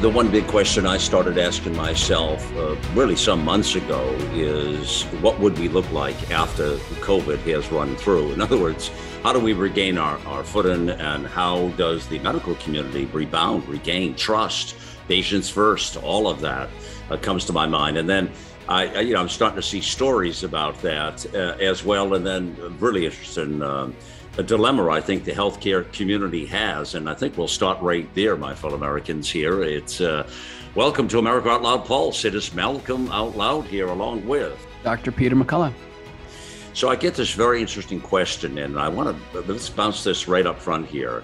The one big question I started asking myself uh, really some months ago is what would we look like after COVID has run through? In other words, how do we regain our, our footing and how does the medical community rebound, regain trust, patients first, all of that uh, comes to my mind. And then I, I, you know, I'm starting to see stories about that uh, as well. And then really interesting um, a dilemma I think the healthcare community has. And I think we'll start right there, my fellow Americans here. It's uh, welcome to America Out Loud Pulse. It is Malcolm Out Loud here along with Dr. Peter McCullough. So I get this very interesting question, and I want to let's bounce this right up front here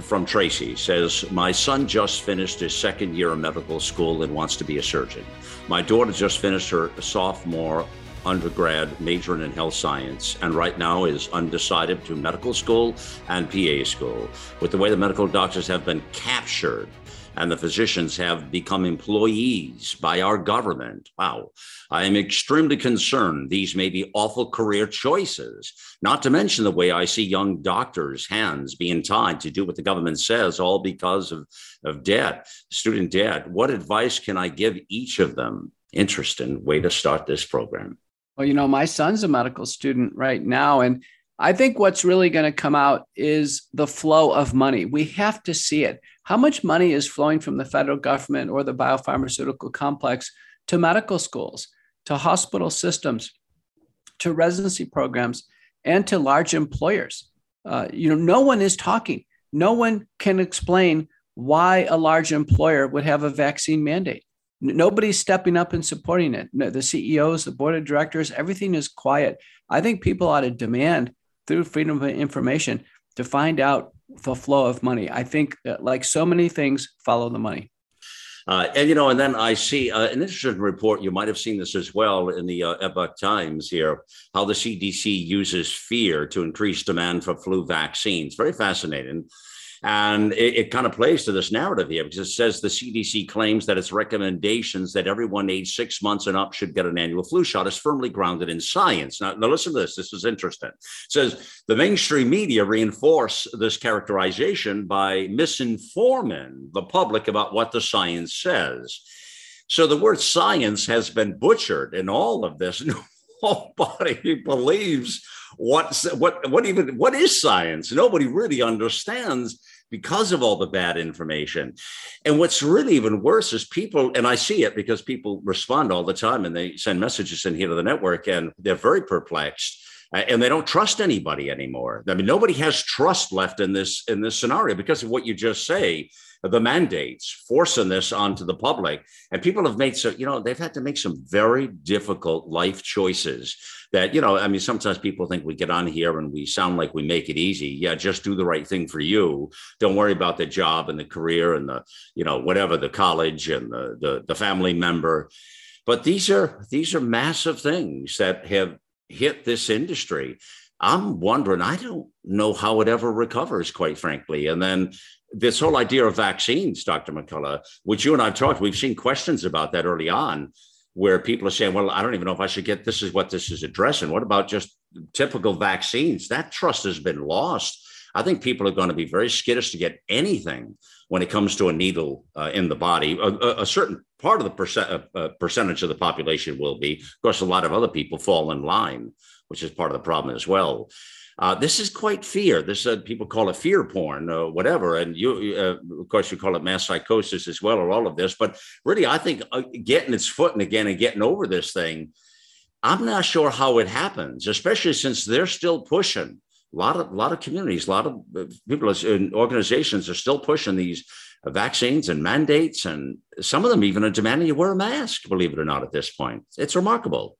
from Tracy says, My son just finished his second year of medical school and wants to be a surgeon. My daughter just finished her sophomore undergrad majoring in health science and right now is undecided to medical school and PA school. With the way the medical doctors have been captured and the physicians have become employees by our government. Wow. I am extremely concerned these may be awful career choices, not to mention the way I see young doctors' hands being tied to do what the government says, all because of, of debt, student debt. What advice can I give each of them? Interesting way to start this program. Well, you know, my son's a medical student right now. And I think what's really going to come out is the flow of money. We have to see it. How much money is flowing from the federal government or the biopharmaceutical complex to medical schools, to hospital systems, to residency programs, and to large employers? Uh, you know, no one is talking. No one can explain why a large employer would have a vaccine mandate. Nobody's stepping up and supporting it. The CEOs, the board of directors, everything is quiet. I think people ought to demand through freedom of information to find out the flow of money. I think, like so many things, follow the money. Uh, and you know, and then I see uh, an interesting report. You might have seen this as well in the uh, Epoch Times here. How the CDC uses fear to increase demand for flu vaccines. Very fascinating. And it, it, kind of plays to this narrative here because it says the CDC claims that its recommendations that everyone aged six months and up should get an annual flu shot is firmly grounded in science. Now, now listen to this. This is interesting. It says the mainstream media reinforce this characterization by misinforming the public about what the science says. So the word science has been butchered in all of this. Nobody believes what what what even what is science. Nobody really understands because of all the bad information. And what's really even worse is people, and I see it because people respond all the time and they send messages in here to the network and they're very perplexed uh, and they don't trust anybody anymore. I mean, nobody has trust left in this in this scenario because of what you just say, the mandates forcing this onto the public, and people have made so you know they've had to make some very difficult life choices. That you know, I mean, sometimes people think we get on here and we sound like we make it easy. Yeah, just do the right thing for you. Don't worry about the job and the career and the you know whatever the college and the the, the family member but these are these are massive things that have hit this industry. I'm wondering, I don't know how it ever recovers, quite frankly. And then this whole idea of vaccines, Dr. McCullough, which you and I've talked, we've seen questions about that early on, where people are saying, well, I don't even know if I should get this is what this is addressing. What about just typical vaccines? That trust has been lost. I think people are going to be very skittish to get anything when it comes to a needle uh, in the body. A, a, certain part of the percent, uh, uh, percentage of the population will be. Of course, a lot of other people fall in line, which is part of the problem as well. Uh, this is quite fear. This uh, people call it fear porn or whatever, and you, uh, of course, you call it mass psychosis as well, or all of this. But really, I think uh, getting its footing again and getting over this thing, I'm not sure how it happens, especially since they're still pushing a lot of lot of communities, a lot of uh, people and organizations are still pushing these vaccines and mandates, and some of them even are demanding you wear a mask. Believe it or not, at this point, it's remarkable.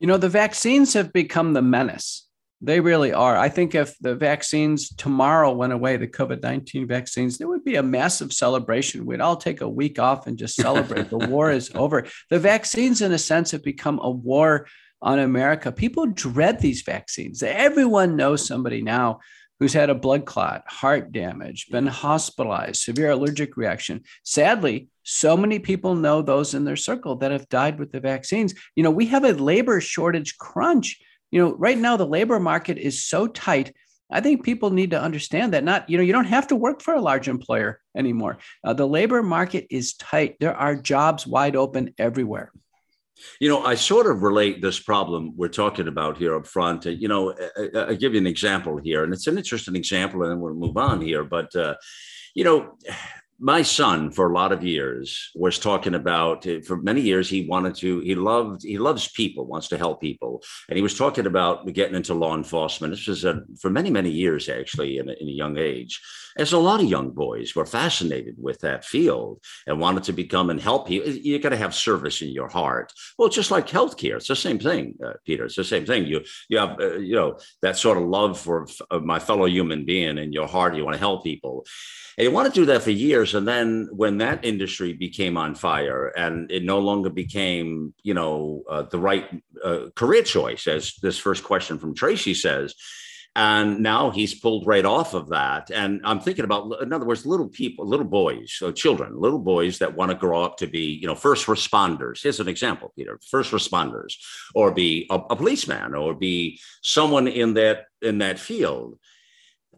You know, the vaccines have become the menace. They really are. I think if the vaccines tomorrow went away, the COVID 19 vaccines, there would be a massive celebration. We'd all take a week off and just celebrate. the war is over. The vaccines, in a sense, have become a war on America. People dread these vaccines. Everyone knows somebody now who's had a blood clot, heart damage, been hospitalized, severe allergic reaction. Sadly, so many people know those in their circle that have died with the vaccines. You know, we have a labor shortage crunch. You know, right now the labor market is so tight. I think people need to understand that not, you know, you don't have to work for a large employer anymore. Uh, the labor market is tight. There are jobs wide open everywhere. You know, I sort of relate this problem we're talking about here up front. you know, I, I, give you an example here, and it's an interesting example, and then we'll move on here. But, uh, you know, my son for a lot of years was talking about for many years he wanted to he loved he loves people wants to help people. And he was talking about getting into law enforcement. This was a, for many many years actually in a, in a young age. As a lot of young boys were fascinated with that field and wanted to become and help you you got to have service in your heart. Well just like healthcare it's the same thing uh, peter. It's the same thing. You you have uh, you know that sort of love for my fellow human being in your heart you want to help people. And you want to do that for years. And then when that industry became on fire and it no longer became, you know, uh, the right uh, career choice, as this first question from Tracy says, and now he's pulled right off of that. And I'm thinking about, in other words, little people, little boys, so children, little boys that want to grow up to be, you know, first responders. Here's an example, Peter: first responders, or be a, a policeman, or be someone in that in that field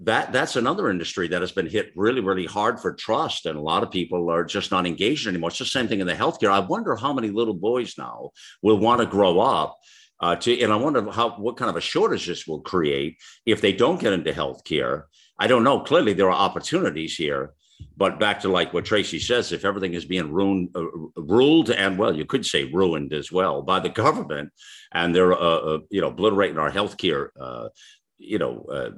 that that's another industry that has been hit really really hard for trust and a lot of people are just not engaged anymore. It's the same thing in the healthcare. I wonder how many little boys now will want to grow up uh, to and i wonder how what kind of a shortage this will create if they don't get into healthcare. I don't know. Clearly there are opportunities here but back to like what Tracy says, if everything is being ruined, uh, ruled, and well, you could say ruined as well by the government, and they're uh, uh, you know obliterating our healthcare uh, you know uh,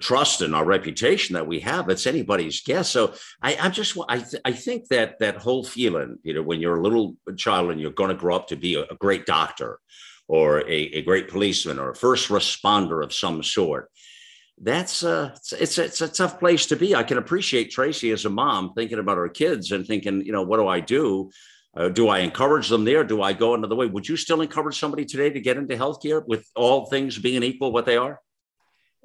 trust and our reputation that we have it's anybody's guess so i i'm just i, th- I think that that whole feeling you know when you're a little child and you're going to grow up to be a, a great doctor or a, a, great policeman or a first responder of some sort that's uh it's, it's it's a tough place to be i can appreciate tracy as a mom thinking about her kids and thinking you know what do i do uh, do I encourage them there? Do I go another way? Would you still encourage somebody today to get into healthcare with all things being equal what they are?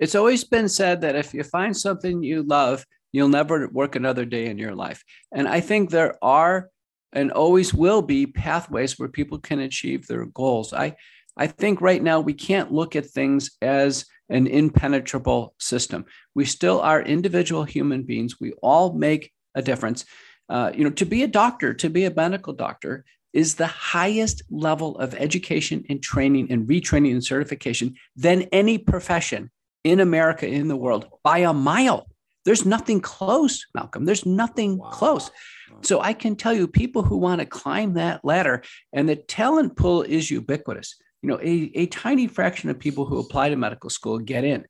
It's always been said that if you find something you love, you'll never work another day in your life. And I think there are and always will be pathways where people can achieve their goals. I I think right now we can't look at things as an impenetrable system. We still are individual human beings. We all make a difference. Uh, you know, to be a doctor, to be a medical doctor, is the highest level of education and training and retraining and certification than any profession in America, in the world, by a mile. There's nothing close, Malcolm. There's nothing wow. close. So I can tell you, people who want to climb that ladder, and the talent pool is ubiquitous. You know, a, a tiny fraction of people who apply to medical school get in.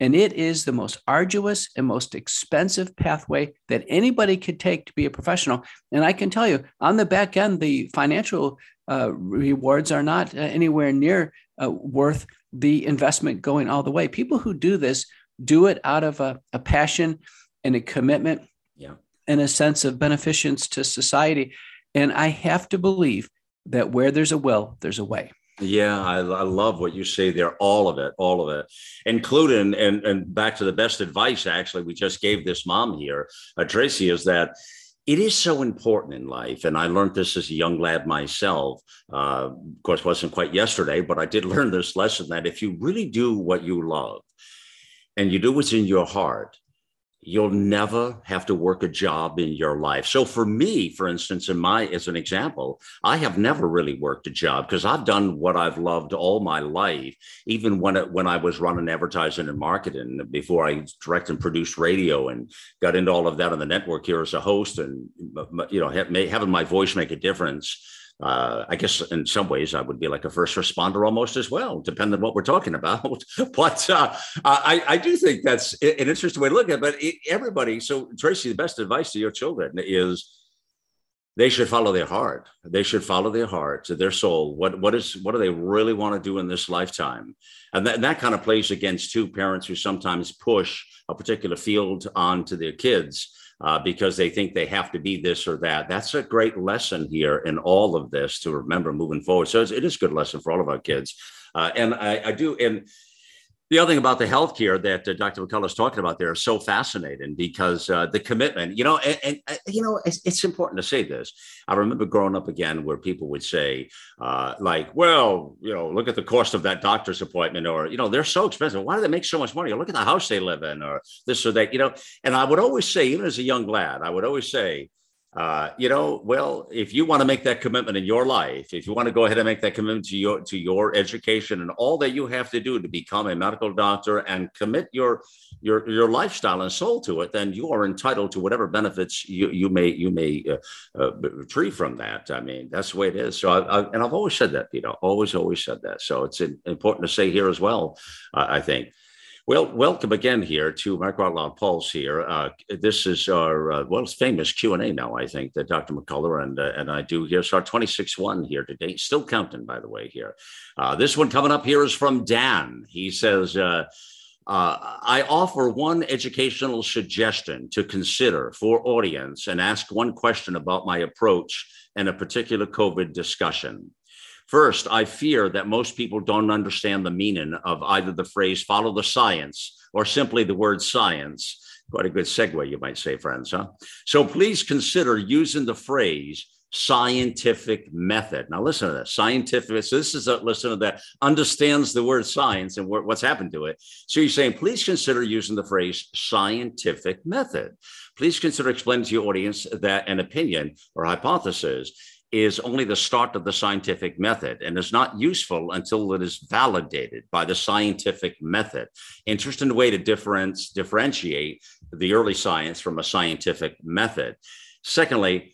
And it is the most arduous and most expensive pathway that anybody could take to be a professional. And I can tell you, on the back end, the financial uh, rewards are not uh, anywhere near uh, worth the investment going all the way. People who do this do it out of a, a passion and a commitment yeah. and a sense of beneficence to society. And I have to believe that where there's a will, there's a way. Yeah, I, I, love what you say there. All of it, all of it, including and and back to the best advice. Actually, we just gave this mom here, uh, Tracy, is that it is so important in life. And I learned this as a young lad myself. Uh, of course, wasn't quite yesterday, but I did learn this lesson that if you really do what you love and you do what's in your heart, you'll never have to work a job in your life. So for me, for instance, in my as an example, I have never really worked a job because I've done what I've loved all my life, even when it, when I was running advertising and marketing before I directed and produced radio and got into all of that on the network here as a host and you know having my voice make a difference uh, I guess in some ways I would be like a first responder almost as well, depending on what we're talking about. but uh, I, I, do think that's an interesting way to look at it. But it, everybody, so Tracy, the best advice to your children is they should follow their heart. They should follow their heart, their soul. What what is what do they really want to do in this lifetime? And that, that kind of plays against two parents who sometimes push a particular field onto their kids uh, because they think they have to be this or that. That's a great lesson here in all of this to remember moving forward. So it is a good lesson for all of our kids. Uh, and I, I do, and the other thing about the healthcare that uh, Dr. McCullough is talking about there is so fascinating because uh, the commitment, you know, and, and uh, you know, it's, it's, important to say this. I remember growing up again where people would say, uh, like, well, you know, look at the cost of that doctor's appointment, or you know, they're so expensive. Why do they make so much money? Or look at the house they live in, or this or that, you know. And I would always say, even as a young lad, I would always say, uh, you know, well, if you want to make that commitment in your life, if you want to go ahead and make that commitment to your to your education and all that you have to do to become a medical doctor and commit your your your lifestyle and soul to it, then you are entitled to whatever benefits you you may you may uh, uh, retrieve from that. I mean, that's the way it is. So, I, I, and I've always said that, Peter. Always, always said that. So it's important to say here as well. I think. Well, welcome again here to America Out Loud Pulse here. Uh, this is our, uh, well, famous Q&A now, I think, that Dr. McCullough and, uh, and I do here. So our 26-1 here today, still counting, by the way, here. Uh, this one coming up here is from Dan. He says, uh, uh, I offer one educational suggestion to consider for audience and ask one question about my approach in a particular COVID discussion. First, I fear that most people don't understand the meaning of either the phrase follow the science or simply the word science. Quite a good segue, you might say, friends, huh? So please consider using the phrase scientific method. Now, listen to this scientific. So, this is a listener that understands the word science and what's happened to it. So, you're saying, please consider using the phrase scientific method. Please consider explaining to your audience that an opinion or hypothesis is only the start of the scientific method and is not useful until it is validated by the scientific method. Interesting way to difference, differentiate the early science from a scientific method. Secondly,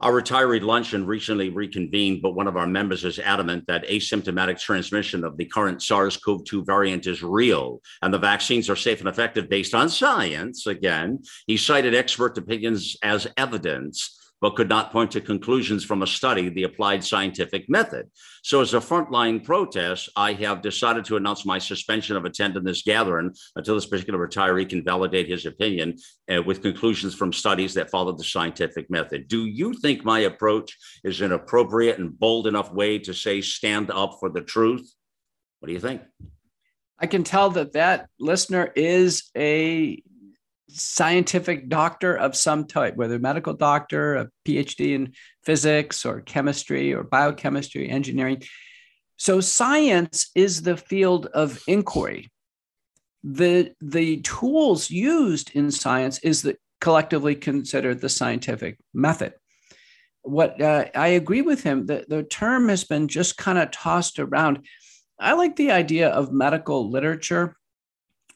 our retiree luncheon recently reconvened, but one of our members is adamant that asymptomatic transmission of the current SARS CoV 2 variant is real and the vaccines are safe and effective based on science. Again, he cited expert opinions as evidence but could not point to conclusions from a study, the applied scientific method. So, as a frontline protest, I have decided to announce my suspension of attending this gathering until this particular retiree can validate his opinion uh, with conclusions from studies that follow the scientific method. Do you think my approach is an appropriate and bold enough way to say stand up for the truth? What do you think? I can tell that that listener is a scientific doctor of some type, whether medical doctor, a PhD in physics or chemistry or biochemistry, engineering. So science is the field of inquiry. The, the tools used in science is the collectively considered the scientific method. What uh, I agree with him that the term has been just kind of tossed around. I like the idea of medical literature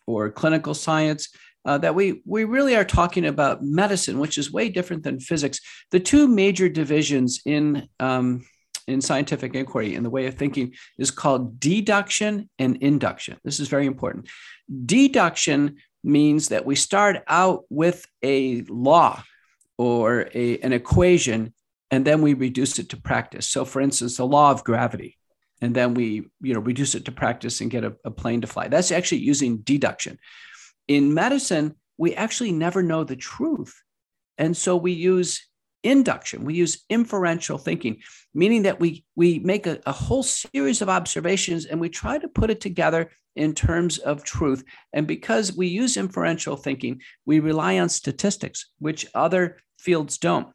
or clinical science uh, that we we really are talking about medicine, which is way different than physics. The two major divisions in um, in scientific inquiry in the way of thinking is called deduction and induction. This is very important. Deduction means that we start out with a law or a, an equation and then we reduce it to practice. So, for instance, the law of gravity, and then we you know reduce it to practice and get a, a plane to fly. That's actually using deduction in medicine, we actually never know the truth. And so we use induction, we use inferential thinking, meaning that we, we make a, a whole series of observations and we try to put it together in terms of truth. And because we use inferential thinking, we rely on statistics, which other fields don't.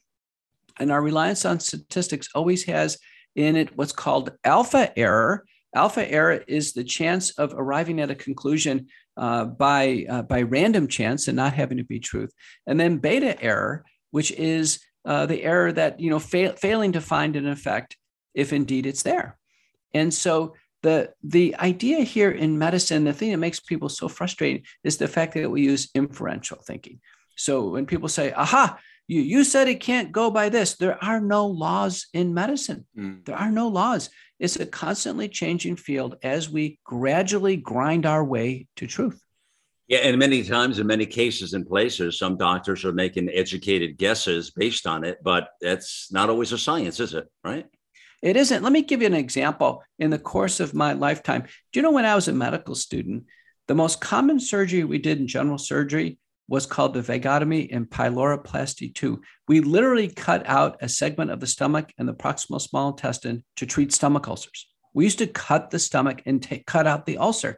And our reliance on statistics always has in it what's called alpha error. Alpha error is the chance of arriving at a conclusion uh, by uh, by random chance and not having to be truth, and then beta error, which is uh, the error that you know fail, failing to find an effect if indeed it's there. And so the the idea here in medicine, the thing that makes people so frustrated is the fact that we use inferential thinking. So when people say, "Aha," you, you said it can't go by this. There are no laws in medicine. Mm. There are no laws. It's a constantly changing field as we gradually grind our way to truth. Yeah, and many times, in many cases and places, some doctors are making educated guesses based on it, but that's not always a science, is it? Right? It isn't. Let me give you an example. In the course of my lifetime, do you know when I was a medical student, the most common surgery we did in general surgery was called the vagotomy and pyloroplasty 2. We literally cut out a segment of the stomach and the proximal small intestine to treat stomach ulcers. We used to cut the stomach and take, cut out the ulcer.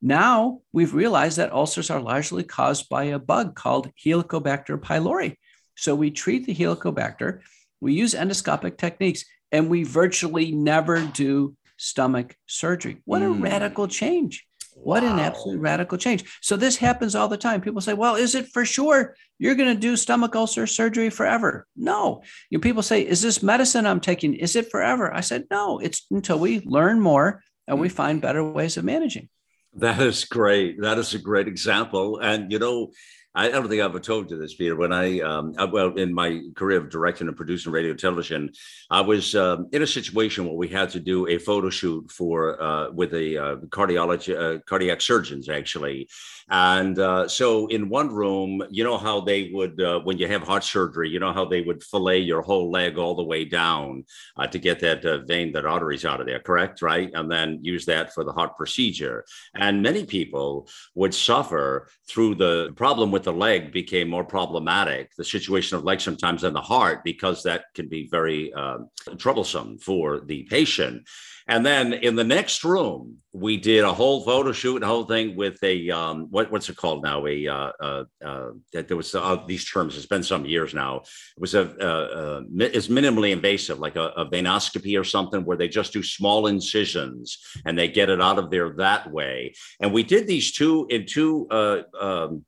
Now we've realized that ulcers are largely caused by a bug called Helicobacter pylori. So we treat the Helicobacter, we use endoscopic techniques, and we virtually never do stomach surgery. What a mm. radical change. What wow. an absolute radical change. So this happens all the time. People say, well, is it for sure you're going to do stomach ulcer surgery forever? No. You know, people say, is this medicine I'm taking, is it forever? I said, no, it's until we learn more and we hmm. find better ways of managing. That is great. That is a great example. And, you know, I don't think I've ever told you this, Peter. When I, um, I, well, in my career of directing and producing radio television, I was um, in a situation where we had to do a photo shoot for uh, with a uh, cardiology, uh, cardiac surgeons actually, and uh, so in one room, you know how they would, uh, when you have heart surgery, you know how they would fillet your whole leg all the way down uh, to get that vein, that arteries out of there, correct? Right. And then use that for the heart procedure. And many people would suffer through the problem with the leg became more problematic, the situation of leg sometimes than the heart, because that can be very um, troublesome for the patient. And then in the next room, we did a whole photo shoot and whole thing with a um, what, what's it called now? A uh, uh, uh, there was uh, these terms. It's been some years now. It was a uh, uh, it's minimally invasive, like a, a, venoscopy or something, where they just do small incisions and they get it out of there that way. And we did these two in two um,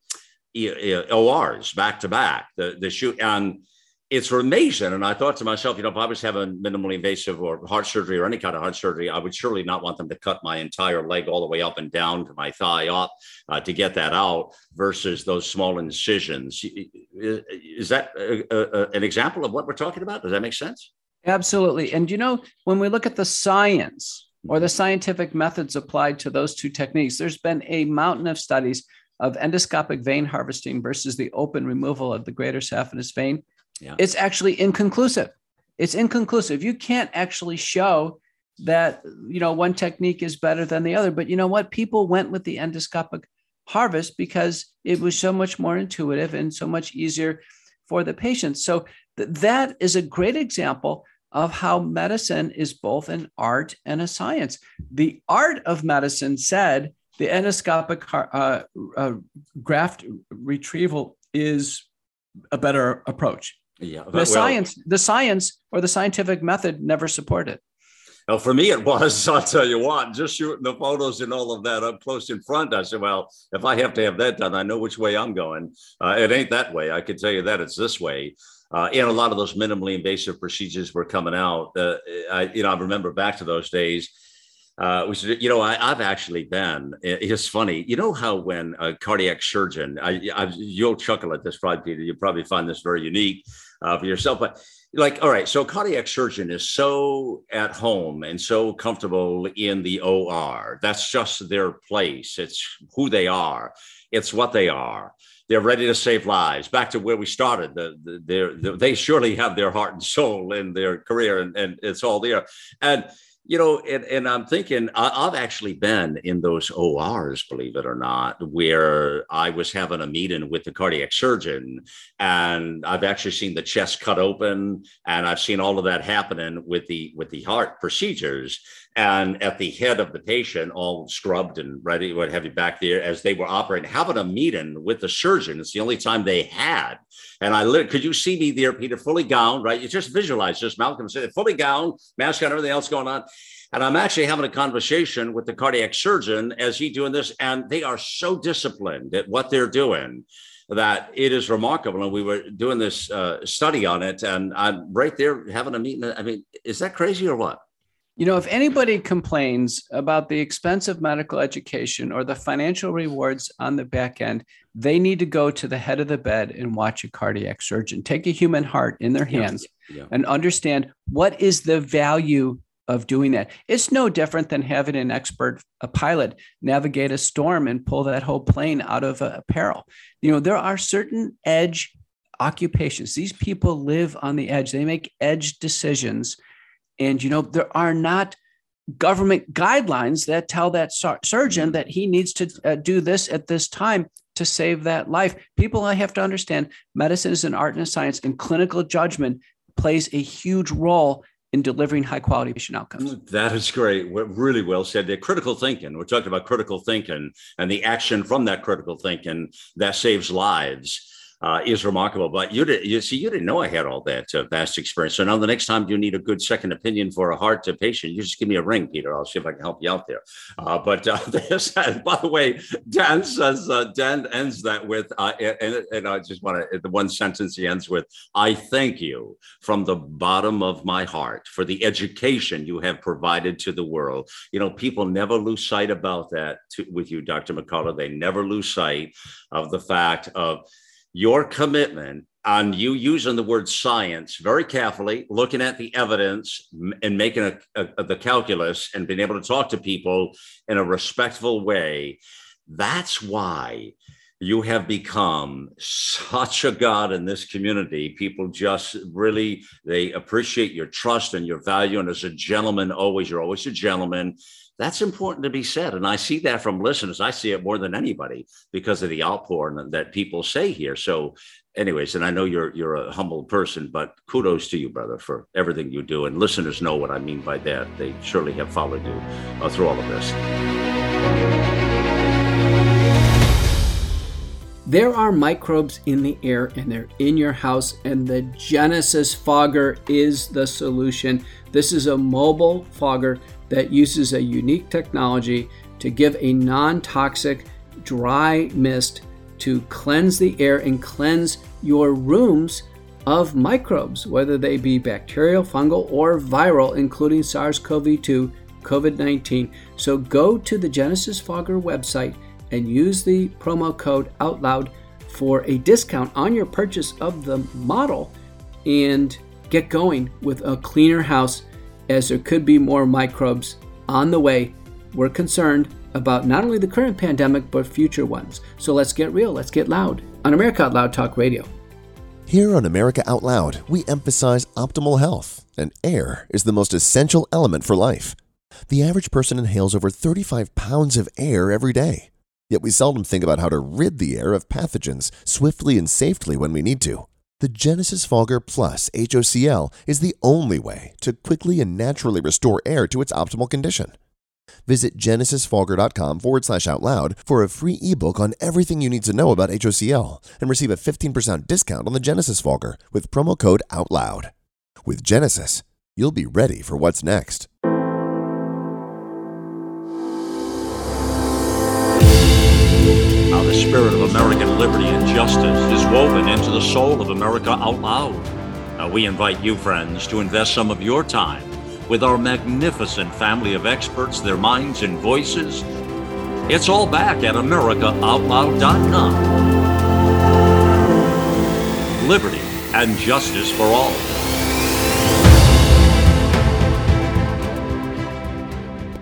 ORs back to back. The the shoot and it's amazing. And I thought to myself, you know, if I was having minimally invasive or heart surgery or any kind of heart surgery, I would surely not want them to cut my entire leg all the way up and down to my thigh up uh, to get that out versus those small incisions. Is that a, a, an example of what we're talking about? Does that make sense? Absolutely. And, you know, when we look at the science or the mm-hmm. scientific methods applied to those two techniques, there's been a mountain of studies of endoscopic vein harvesting versus the open removal of the greater saphenous vein yeah. it's actually inconclusive. It's inconclusive. You can't actually show that you know one technique is better than the other. But you know what? People went with the endoscopic harvest because it was so much more intuitive and so much easier for the patient. So th- that is a great example of how medicine is both an art and a science. The art of medicine said the endoscopic uh, uh, graft retrieval is a better approach. Yeah, the well, science, the science or the scientific method never supported. Well, for me, it was. I'll tell you what. Just shooting the photos and all of that up close in front. I said, "Well, if I have to have that done, I know which way I'm going. Uh, it ain't that way. I can tell you that it's this way." Uh, and a lot of those minimally invasive procedures were coming out. Uh, I, you know, I remember back to those days uh, which you know I, have actually been. It's funny, you know how when a cardiac surgeon, I, I you'll chuckle at this, probably Peter. You'll probably find this very unique uh, for yourself, but like, all right, so cardiac surgeon is so at home and so comfortable in the OR. That's just their place. It's who they are. It's what they are. They're ready to save lives. Back to where we started. The, the, the they surely have their heart and soul in their career, and, and it's all there. And you know, and, and I'm thinking I've actually been in those ORs, believe it or not, where I was having a meeting with the cardiac surgeon, and I've actually seen the chest cut open, and I've seen all of that happening with the with the heart procedures, and at the head of the patient, all scrubbed and ready, what have you back there, as they were operating, having a meeting with the surgeon. It's the only time they had, and I could you see me there, Peter, fully gowned, right? You just visualize just Malcolm said, fully gowned, mask on, everything else going on. And I'm actually having a conversation with the cardiac surgeon as he doing this, and they are so disciplined at what they're doing that it is remarkable. And we were doing this uh, study on it, and I'm right there having a meeting. I mean, is that crazy or what? You know, if anybody complains about the expense of medical education or the financial rewards on the back end, they need to go to the head of the bed and watch a cardiac surgeon. Take a human heart in their hands yeah, yeah. and understand what is the value of doing that. It's no different than having an expert, a pilot, navigate a storm and pull that whole plane out of a peril. You know, there are certain edge occupations. These people live on the edge. They make edge decisions and, you know, there are not government guidelines that tell that surgeon mm-hmm. that he needs to uh, do this at this time to save that life. People, I have to understand medicine is an art and a science, and clinical judgment plays a huge role in delivering high quality patient outcomes. That is great. Really well said. They're critical thinking. We're talking about critical thinking and the action from that critical thinking that saves lives uh, is remarkable. But you did, you see, you didn't know I had all that uh, vast experience. So now the next time you need a good second opinion for a heart patient, you just give me a ring, Peter. I'll see if I can help you out there. Uh, but uh, this, by the way, Dan says uh, Dan ends that with, uh, and, and I just want to the one sentence he ends with: "I thank you from the bottom of my heart for the education you have provided to the world." You know, people never lose sight about that to, with you, Dr. McCullough. They never lose sight of the fact of your commitment on you using the word science very carefully, looking at the evidence and making a, a, the calculus and being able to talk to people in a respectful way. That's why you have become such a god in this community. People just really they appreciate your trust and your value. And as a gentleman always you're always a gentleman that's important to be said. And I see that from listeners. I see it more than anybody because of the outpouring that people say here. So, anyways, and I know you're you're a humble person, but kudos to you, brother, for everything you do. And listeners know what I mean by that. They surely have followed you uh, through all of this. There are microbes in the air and they're in your house, and the Genesis Fogger is the solution. This is a mobile fogger that uses a unique technology to give a non toxic dry mist to cleanse the air and cleanse your rooms of microbes, whether they be bacterial, fungal, or viral, including SARS CoV 2, COVID 19. So go to the Genesis Fogger website and use the promo code OUTLOUD for a discount on your purchase of the model and get going with a cleaner house as there could be more microbes on the way. We're concerned about not only the current pandemic, but future ones. So let's get real, let's get loud on America Out Loud Talk Radio. Here on America Out Loud, we emphasize optimal health, and air is the most essential element for life. The average person inhales over 35 pounds of air every day. Yet we seldom think about how to rid the air of pathogens swiftly and safely when we need to. The Genesis Fogger Plus HOCL is the only way to quickly and naturally restore air to its optimal condition. Visit genesisfogger.com forward slash out loud for a free ebook on everything you need to know about HOCL and receive a 15% discount on the Genesis Fogger with promo code OUTLOUD. With Genesis, you'll be ready for what's next. The spirit of American liberty and justice is woven into the soul of America out loud. Now, we invite you, friends, to invest some of your time with our magnificent family of experts, their minds and voices. It's all back at AmericaOutloud.com. Liberty and justice for all.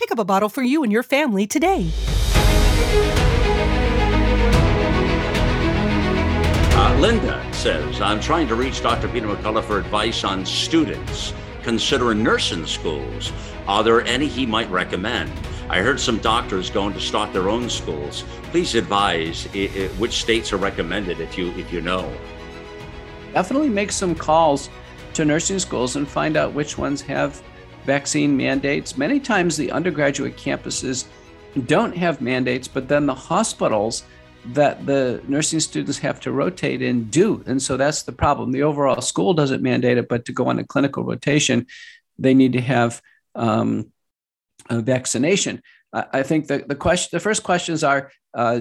Pick up a bottle for you and your family today. Uh, Linda says, I'm trying to reach Dr. Peter McCullough for advice on students considering nursing schools. Are there any he might recommend? I heard some doctors going to start their own schools. Please advise which states are recommended if you if you know. Definitely make some calls to nursing schools and find out which ones have vaccine mandates. Many times the undergraduate campuses don't have mandates, but then the hospitals that the nursing students have to rotate in do. And so that's the problem. The overall school doesn't mandate it, but to go on a clinical rotation, they need to have um, vaccination. I think the, the question, the first questions are, uh,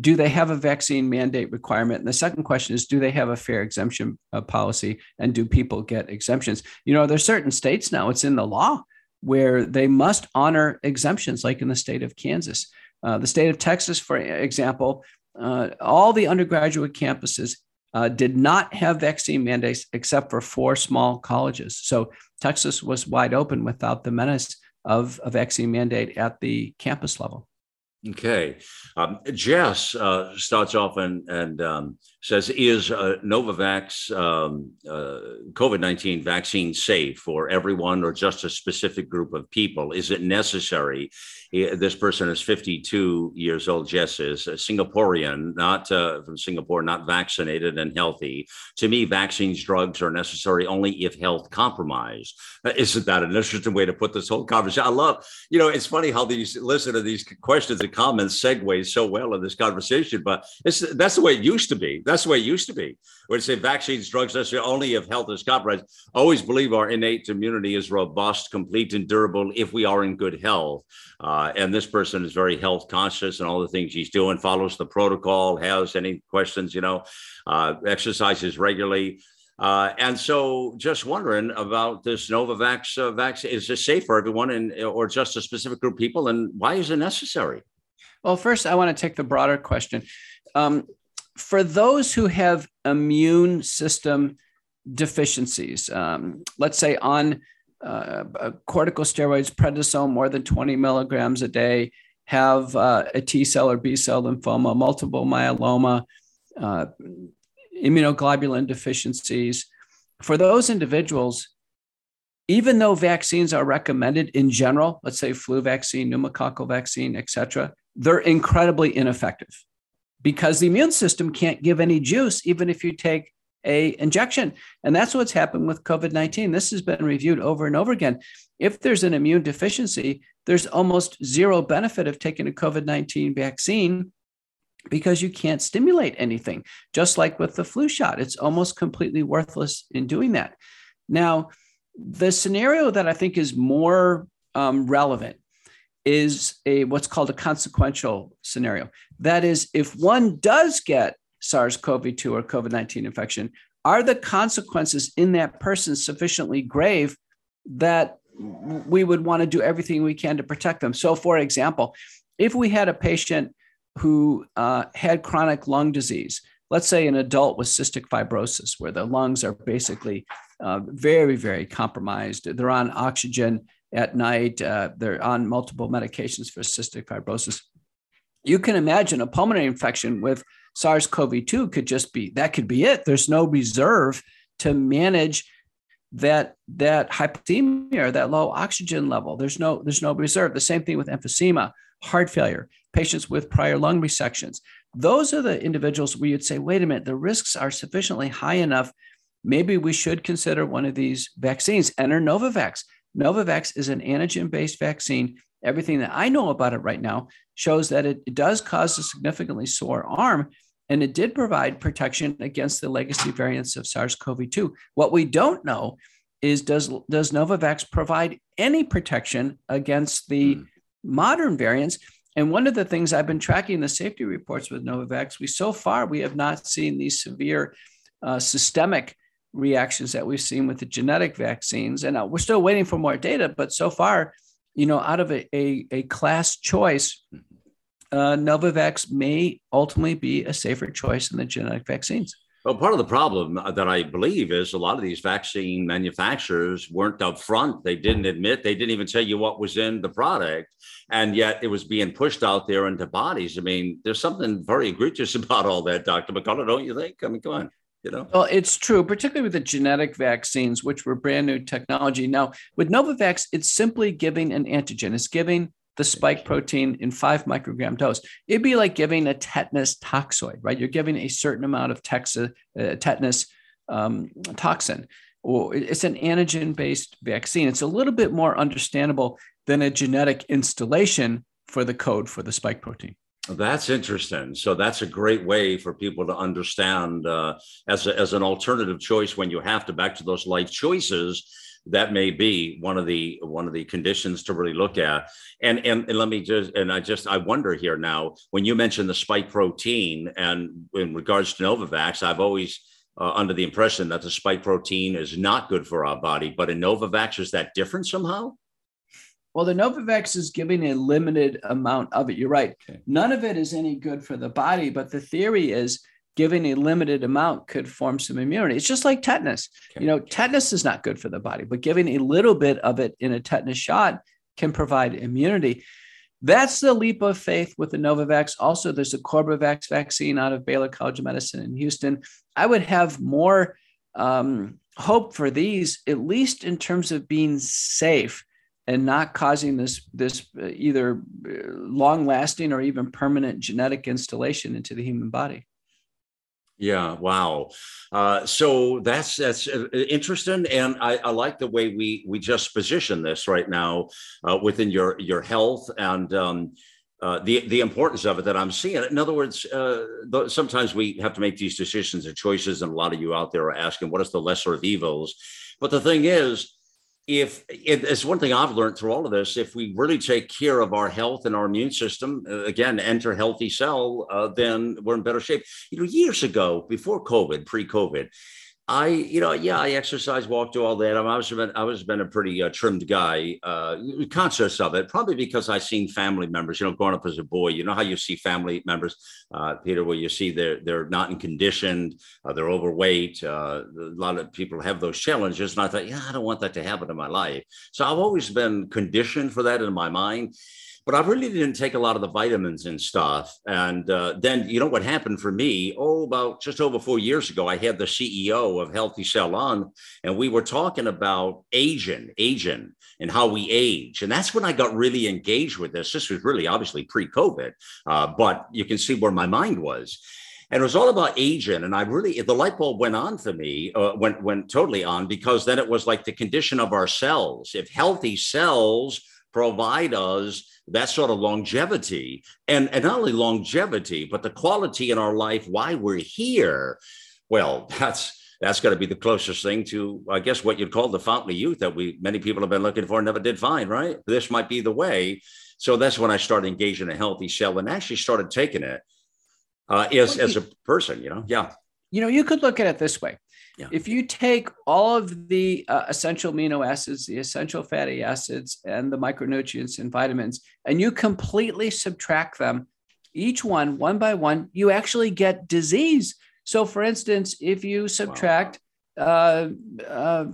do they have a vaccine mandate requirement? And the second question is, do they have a fair exemption uh, policy? And do people get exemptions? You know, there's certain states now, it's in the law where they must honor exemptions, like in the state of Kansas. Uh, the state of Texas, for example, uh, all the undergraduate campuses uh, did not have vaccine mandates except for four small colleges. So Texas was wide open without the menace of a vaccine mandate at the campus level. Okay. Um, Jess uh, starts off and, and um, says, Is uh, Novavax um, uh, COVID 19 vaccine safe for everyone or just a specific group of people? Is it necessary? This person is 52 years old. Jess is a Singaporean, not uh, from Singapore, not vaccinated and healthy. To me, vaccines, drugs are necessary only if health compromised. Uh, isn't that an interesting way to put this whole conversation? I love, you know, it's funny how these listen to these questions and comments segue so well in this conversation, but that's the way it used to be. That's the way it used to be. We'd say vaccines, drugs, necessary only if health is compromised. Always believe our innate immunity is robust, complete, and durable if we are in good health. Uh, and this person is very health conscious and all the things he's doing, follows the protocol, has any questions, you know, uh, exercises regularly. Uh, and so, just wondering about this Novavax uh, vaccine. Is this safe for everyone, and or just a specific group of people? And why is it necessary? Well, first, I want to take the broader question. Um, for those who have immune system deficiencies, um, let's say on uh, corticosteroids, prednisone, more than 20 milligrams a day, have uh, a T cell or B cell lymphoma, multiple myeloma, uh, immunoglobulin deficiencies. For those individuals, even though vaccines are recommended in general, let's say flu vaccine, pneumococcal vaccine, et cetera, they're incredibly ineffective because the immune system can't give any juice, even if you take a injection. And that's what's happened with COVID-19. This has been reviewed over and over again. If there's an immune deficiency, there's almost zero benefit of taking a COVID-19 vaccine because you can't stimulate anything. Just like with the flu shot, it's almost completely worthless in doing that. Now, the scenario that I think is more um, relevant is a what's called a consequential scenario. That is, if one does get SARS-CoV-2 or COVID-19 infection, are the consequences in that person sufficiently grave that we would want to do everything we can to protect them? So, for example, if we had a patient who uh, had chronic lung disease, let's say an adult with cystic fibrosis, where the lungs are basically uh, very, very compromised, they're on oxygen at night. Uh, they're on multiple medications for cystic fibrosis. You can imagine a pulmonary infection with SARS CoV 2 could just be that could be it. There's no reserve to manage that that hypoxemia or that low oxygen level there's no there's no reserve the same thing with emphysema heart failure patients with prior lung resections those are the individuals where you'd say wait a minute the risks are sufficiently high enough maybe we should consider one of these vaccines enter novavax Novavax is an antigen based vaccine. Everything that I know about it right now shows that it, it does cause a significantly sore arm, and it did provide protection against the legacy variants of SARS CoV 2. What we don't know is does, does Novavax provide any protection against the mm. modern variants? And one of the things I've been tracking the safety reports with Novavax, we so far we have not seen these severe uh, systemic reactions that we've seen with the genetic vaccines. And uh, we're still waiting for more data, but so far, you know, out of a, a, a class choice, uh, Novavax may ultimately be a safer choice than the genetic vaccines. Well, part of the problem that I believe is a lot of these vaccine manufacturers weren't upfront. They didn't admit, they didn't even tell you what was in the product. And yet it was being pushed out there into bodies. I mean, there's something very egregious about all that, Dr. McCullough, don't you think? I mean, come on you know? Well it's true particularly with the genetic vaccines which were brand new technology. Now with novavax it's simply giving an antigen. It's giving the spike protein in five microgram dose. It'd be like giving a tetanus toxoid right? You're giving a certain amount of tex- uh, tetanus um, toxin. Or it's an antigen based vaccine. It's a little bit more understandable than a genetic installation for the code for the spike protein that's interesting. So that's a great way for people to understand uh, as, a, as an alternative choice when you have to back to those life choices that may be one of the one of the conditions to really look at. And, and and let me just and I just I wonder here now when you mentioned the spike protein and in regards to Novavax, I've always uh, under the impression that the spike protein is not good for our body, but in Novavax is that different somehow? Well, the Novavax is giving a limited amount of it. You're right. Okay. None of it is any good for the body, but the theory is giving a limited amount could form some immunity. It's just like tetanus. Okay. You know, tetanus is not good for the body, but giving a little bit of it in a tetanus shot can provide immunity. That's the leap of faith with the Novavax. Also, there's a Corbavax vaccine out of Baylor College of Medicine in Houston. I would have more um, hope for these, at least in terms of being safe and not causing this this uh, either uh, long lasting or even permanent genetic installation into the human body. Yeah, wow. Uh, so that's that's uh, interesting, and I, I, like the way we we just position this right now uh, within your your health and um, uh, the the importance of it that I'm seeing. In other words, uh, sometimes we have to make these decisions and choices, and a lot of you out there are asking, "What is the lesser of evils?" But the thing is, if it's one thing I've learned through all of this, if we really take care of our health and our immune system, uh, again, enter healthy cell, uh, then we're in better shape. You know, years ago, before COVID, pre-COVID, I, you know, yeah, I exercise, walk, do all that. I was been, I was been a pretty uh, trimmed guy, uh, conscious of it, probably because I seen family members. You know, growing up as a boy, you know how you see family members, uh, Peter, where you see they're they're not in condition, uh, they're overweight. Uh, a lot of people have those challenges, and I thought, yeah, I don't want that to happen in my life. So I've always been conditioned for that in my mind but I really didn't take a lot of the vitamins and stuff. And uh, then, you know, what happened for me? Oh, about just over four years ago, I had the CEO of Healthy Cell on, and we were talking about aging, aging, and how we age. And that's when I got really engaged with this. This was really obviously pre COVID, uh, but you can see where my mind was and it was all about aging and i really the light bulb went on for me uh, went went totally on because then it was like the condition of our cells if healthy cells provide us that sort of longevity and, and not only longevity, but the quality in our life, why we're here. Well, that's that's got to be the closest thing to, I guess, what you'd call the fountain of youth that we many people have been looking for and never did find, right? This might be the way. So that's when I started engaging a healthy cell and actually started taking it uh, as, as a person, you know? Yeah. You know, you could look at it this way. Yeah. If you take all of the uh, essential amino acids, the essential fatty acids, and the micronutrients and vitamins, and you completely subtract them, each one, one by one, you actually get disease. So, for instance, if you subtract, wow. uh, uh,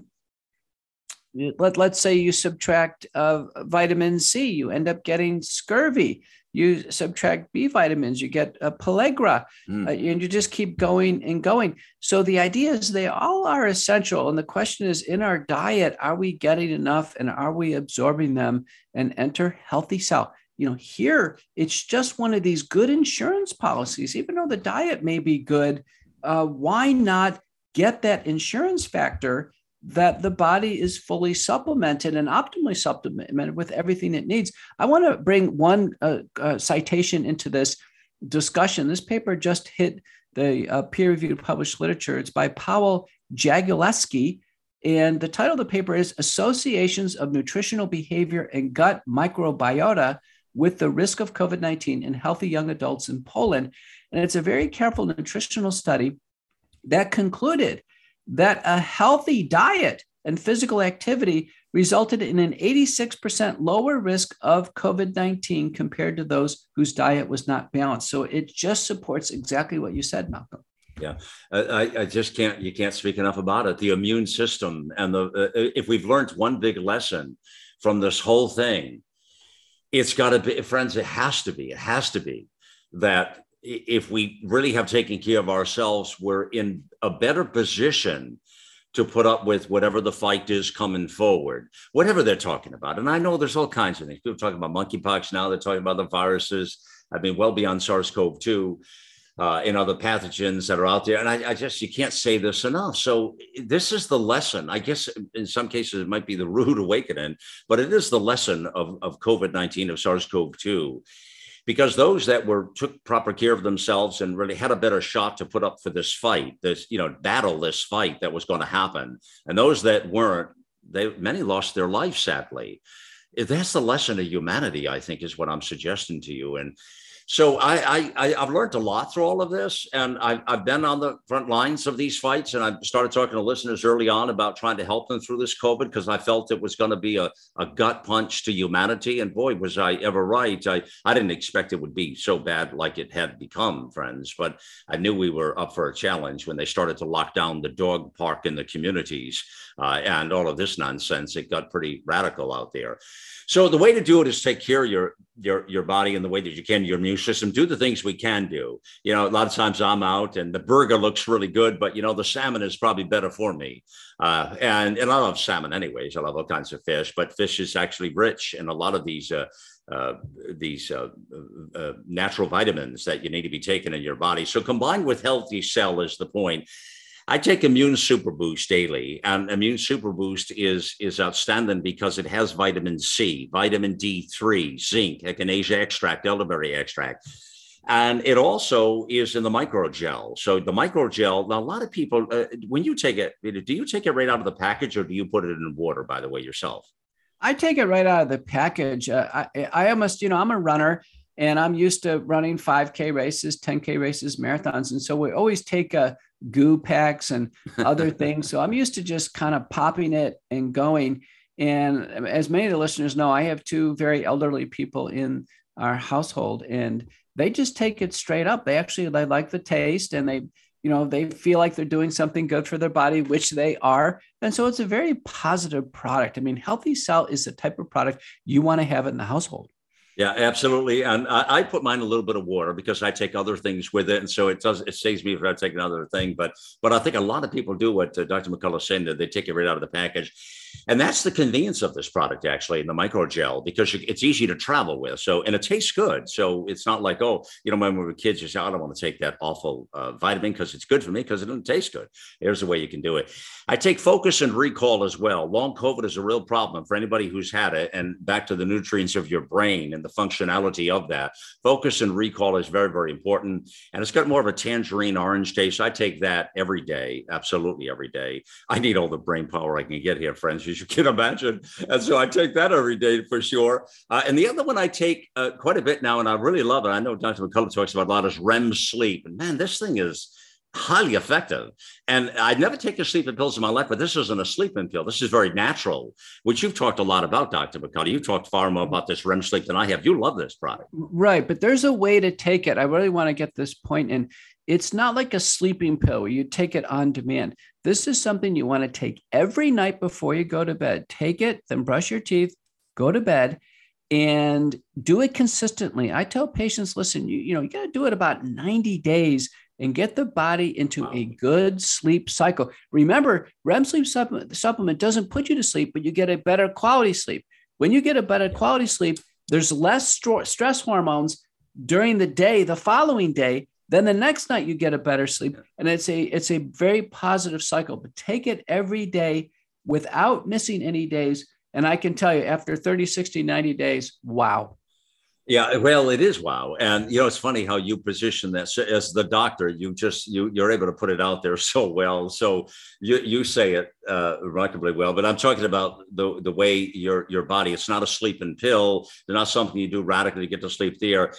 let, let's say you subtract uh, vitamin C, you end up getting scurvy you subtract B vitamins, you get a pellagra, mm. uh, and you just keep going and going. So the idea is they all are essential. And the question is in our diet, are we getting enough and are we absorbing them and enter healthy cell? You know, here it's just one of these good insurance policies. Even though the diet may be good, uh, why not get that insurance factor that the body is fully supplemented and optimally supplemented with everything it needs. I want to bring one uh, uh, citation into this discussion. This paper just hit the uh, peer reviewed published literature. It's by Powell Jagielski. And the title of the paper is Associations of Nutritional Behavior and Gut Microbiota with the Risk of COVID 19 in Healthy Young Adults in Poland. And it's a very careful nutritional study that concluded that a healthy diet and physical activity resulted in an 86% lower risk of COVID 19 compared to those whose diet was not balanced. So it just supports exactly what you said, Malcolm. Yeah, I, I just can't, you can't speak enough about it. The immune system, and the, uh, if we've learned one big lesson from this whole thing, it's got to be, friends, it has to be, it has to be that if we really have taken care of ourselves, we're in a better position to put up with whatever the fight is coming forward, whatever they're talking about. And I know there's all kinds of things. People talking about monkeypox now, they're talking about the viruses. I mean, well beyond SARS CoV 2 uh, and other pathogens that are out there. And I, I, just, you can't say this enough. So, this is the lesson. I guess in some cases it might be the rude awakening, but it is the lesson of, of COVID 19, of SARS CoV 2 because those that were took proper care of themselves and really had a better shot to put up for this fight, this you know battle, this fight that was going to happen, and those that weren't, they many lost their life sadly. That's the lesson of humanity i think is what i'm suggesting to you. And so I, I I have learned a lot through all of this, and I've, I've been on the front lines of these fights, and I started talking to listeners early on about trying to help them through this COVID because I felt it was going to be a, a gut punch to humanity. And boy, was I ever right! I I didn't expect it would be so bad like it had become, friends. But I knew we were up for a challenge when they started to lock down the dog park in the communities uh, and all of this nonsense. It got pretty radical out there. So the way to do it is take care of your your your body in the way that you can, your immune system. Do the things we can do. You know, a lot of times I'm out and the burger looks really good, but you know the salmon is probably better for me. Uh, and and I love salmon anyways. I love all kinds of fish, but fish is actually rich in a lot of these. Uh, uh, these uh, uh, natural vitamins that you need to be taking in your body. So combined with healthy cell is the point. I take Immune Super Boost daily, and Immune Super Boost is is outstanding because it has vitamin C, vitamin D3, zinc, echinacea extract, elderberry extract. And it also is in the microgel. So the microgel, now a lot of people, uh, when you take it, do you take it right out of the package or do you put it in water, by the way, yourself? I take it right out of the package. Uh, I, I almost, you know, I'm a runner and I'm used to running 5K races, 10K races, marathons. And so we always take a, goo packs and other things. So I'm used to just kind of popping it and going. And as many of the listeners know, I have two very elderly people in our household, and they just take it straight up. They actually they like the taste, and they you know they feel like they're doing something good for their body, which they are. And so it's a very positive product. I mean, Healthy Cell is the type of product you want to have in the household. Yeah, absolutely. And I, I, put mine a little bit of water because I take other things with it, and so it does it saves me from taking another thing. But but I think a lot of people do what uh, Dr. McCullough said that they take it right out of the package. And that's the convenience of this product, actually, in the microgel, because it's easy to travel with. So, and it tastes good. So it's not like, oh, you know, when we were kids, you say, I don't want to take that awful uh, vitamin because it's good for me because it doesn't taste good. Here's the way you can do it. I take focus and recall as well. Long COVID is a real problem for anybody who's had it. And back to the nutrients of your brain and the functionality of that. Focus and recall is very, very important. And it's got more of a tangerine orange taste. I take that every day, absolutely every day. I need all the brain power I can get here, friends as you can imagine. And so I take that every day for sure. Uh, and the other one I take uh, quite a bit now, and I really love it. I know Dr. McCullough talks about a lot is REM sleep. And man, this thing is highly effective. And I'd never taken sleeping pills in my life, but this isn't a sleeping pill. This is very natural, which you've talked a lot about, Dr. McCullough. You've talked far more about this REM sleep than I have. You love this product. Right. But there's a way to take it. I really want to get this point in. It's not like a sleeping pill where you take it on demand. This is something you want to take every night before you go to bed. Take it, then brush your teeth, go to bed, and do it consistently. I tell patients, listen, you, you know, you got to do it about 90 days and get the body into wow. a good sleep cycle. Remember, REM sleep supplement, supplement doesn't put you to sleep, but you get a better quality sleep. When you get a better quality sleep, there's less stress hormones during the day, the following day, then the next night you get a better sleep. And it's a it's a very positive cycle. But take it every day without missing any days. And I can tell you, after 30, 60, 90 days, wow. Yeah, well, it is wow, and you know it's funny how you position that so as the doctor. You just you you're able to put it out there so well. So you you say it uh, remarkably well. But I'm talking about the the way your your body. It's not a sleeping pill. It's not something you do radically to get to sleep. There,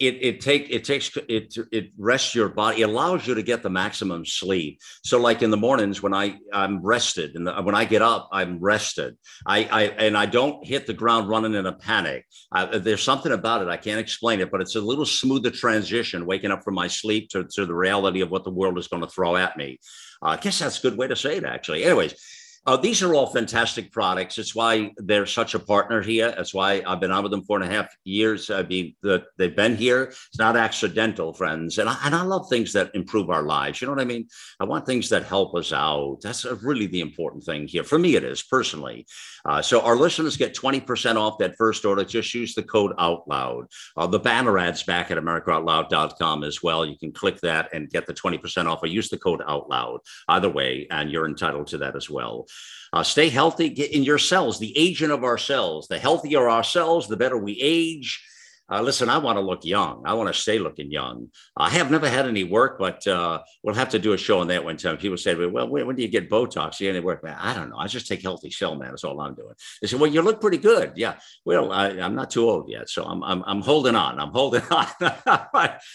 it, it take it takes it it rests your body it allows you to get the maximum sleep. So like in the mornings when i i'm rested and when i get up i'm rested. I i and i don't hit the ground running in a panic. I, there's something about it i can't explain it but it's a little smoother transition waking up from my sleep to, to the reality of what the world is going to throw at me. Uh, i guess that's a good way to say it actually. Anyways uh, these are all fantastic products. It's why they're such a partner here. That's why I've been on with them four and a half years. I mean, the, they've been here. It's not accidental, friends. And I, and I love things that improve our lives. You know what I mean? I want things that help us out. That's really the important thing here. For me, it is personally. Uh, so our listeners get 20% off that first order. Just use the code OUTLOUD. Uh, the banner ads back at AmericaOutloud.com as well. You can click that and get the 20% off or use the code OUTLOUD. Either way, and you're entitled to that as well. Uh, stay healthy in your cells, the agent of our cells. The healthier our cells, the better we age. Uh, listen, I want to look young. I want to stay looking young. I have never had any work, but uh, we'll have to do a show on that one time. People say, well, when, when do you get Botox? You any work? Man, I don't know. I just take healthy cell, man. That's all I'm doing. They say, well, you look pretty good. Yeah. Well, I, am not too old yet. So I'm, I'm, I'm holding on. I'm holding on.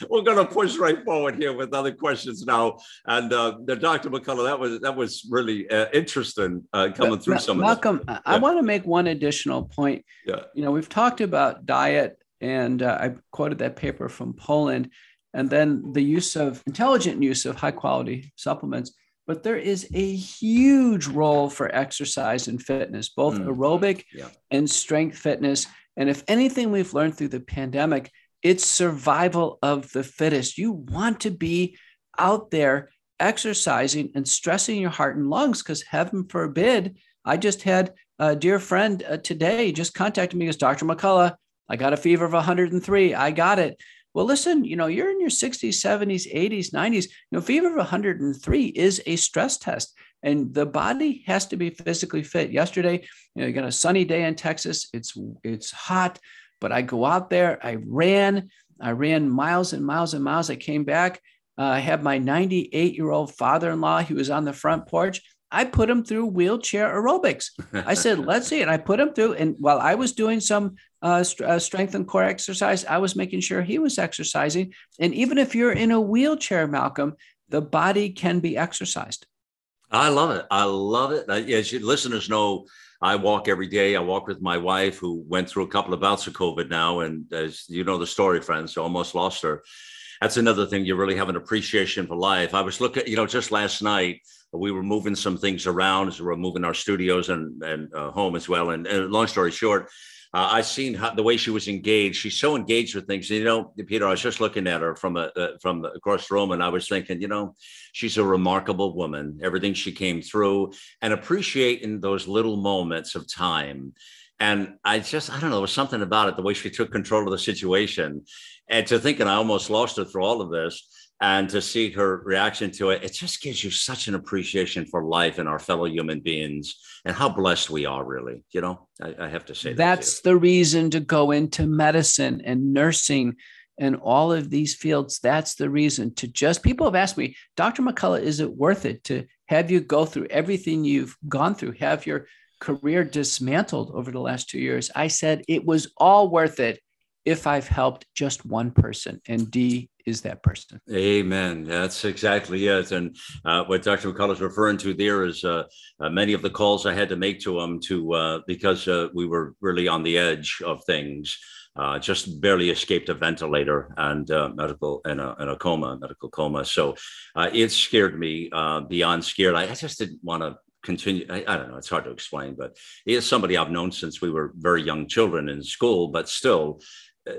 We're going to push right forward here with other questions now. And uh, the Dr. McCullough, that was, that was really uh, interesting uh, coming through some Malcolm, of Malcolm, I want to make one additional point. Yeah. You know, we've talked about diet and uh, I quoted that paper from Poland, and then the use of intelligent use of high quality supplements. But there is a huge role for exercise and fitness, both mm. aerobic yeah. and strength fitness. And if anything we've learned through the pandemic, it's survival of the fittest. You want to be out there exercising and stressing your heart and lungs because heaven forbid i just had a dear friend uh, today just contacted me as dr mccullough I got a fever of 103. I got it. Well, listen, you know, you're in your 60s, 70s, 80s, 90s. You know, fever of 103 is a stress test, and the body has to be physically fit. Yesterday, you know, you got a sunny day in Texas. It's it's hot, but I go out there. I ran. I ran miles and miles and miles. I came back. Uh, I had my 98 year old father in law. He was on the front porch. I put him through wheelchair aerobics. I said, let's see And I put him through. And while I was doing some uh, st- uh, strength and core exercise, I was making sure he was exercising. And even if you're in a wheelchair, Malcolm, the body can be exercised. I love it. I love it. As you listeners know, I walk every day. I walk with my wife, who went through a couple of bouts of COVID now. And as you know the story, friends, almost lost her. That's another thing. You really have an appreciation for life. I was looking, you know, just last night, we were moving some things around as we were moving our studios and, and uh, home as well. And, and, long story short, uh, I seen how, the way she was engaged. She's so engaged with things. You know, Peter, I was just looking at her from a, uh, from across the room, and I was thinking, you know, she's a remarkable woman. Everything she came through, and appreciating those little moments of time. And I just, I don't know, there was something about it, the way she took control of the situation. And to thinking I almost lost her through all of this and to see her reaction to it, it just gives you such an appreciation for life and our fellow human beings and how blessed we are, really. You know, I, I have to say that that's the reason to go into medicine and nursing and all of these fields. That's the reason to just people have asked me, Dr. McCullough, is it worth it to have you go through everything you've gone through, have your career dismantled over the last two years? I said it was all worth it if I've helped just one person. And D is that person. Amen. That's exactly it. And uh, what Dr. McCullough is referring to there is uh, uh, many of the calls I had to make to him to uh, because uh, we were really on the edge of things. Uh, just barely escaped a ventilator and medical and a, and a, coma, medical coma. So it scared me beyond scared. I, I just didn't want to continue. I, I, don't know. It's hard to explain, but he is somebody I've known since we were very young children in school. But still,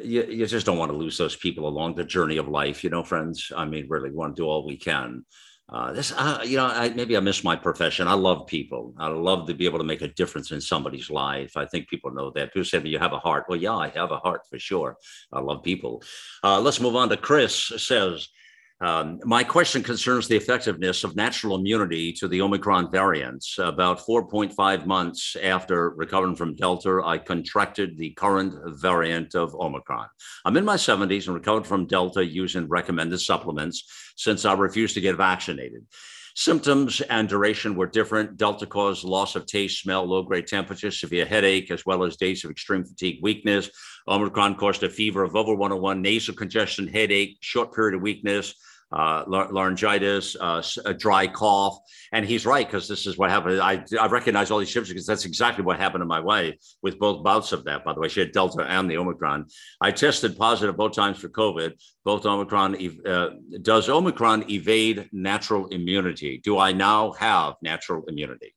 you, you just don't want to lose those people along the journey of life, you know, friends. I mean, really want to do all we can. Uh, this, uh, you know, I, maybe I miss my profession. I love people. I love to be able to make a difference in somebody's life. I think people know that. People say, "You have a heart." Well, yeah, I have a heart for sure. I love people. Uh, let's move on to Chris. Says um, my question concerns the effectiveness of natural immunity to the Omicron variants. About 4.5 months after recovering from Delta, I contracted the current variant of Omicron. I'm in my 70s and recovered from Delta using recommended supplements since I refused to get vaccinated. Symptoms and duration were different. Delta caused loss of taste, smell, low grade temperature, severe headache, as well as days of extreme fatigue, weakness. Omicron caused a fever of over 101, nasal congestion, headache, short period of weakness, uh, laryngitis, uh, a dry cough. And he's right, because this is what happened. I, I recognize all these symptoms because that's exactly what happened to my wife with both bouts of that, by the way. She had Delta and the Omicron. I tested positive both times for COVID, both Omicron. Uh, does Omicron evade natural immunity? Do I now have natural immunity?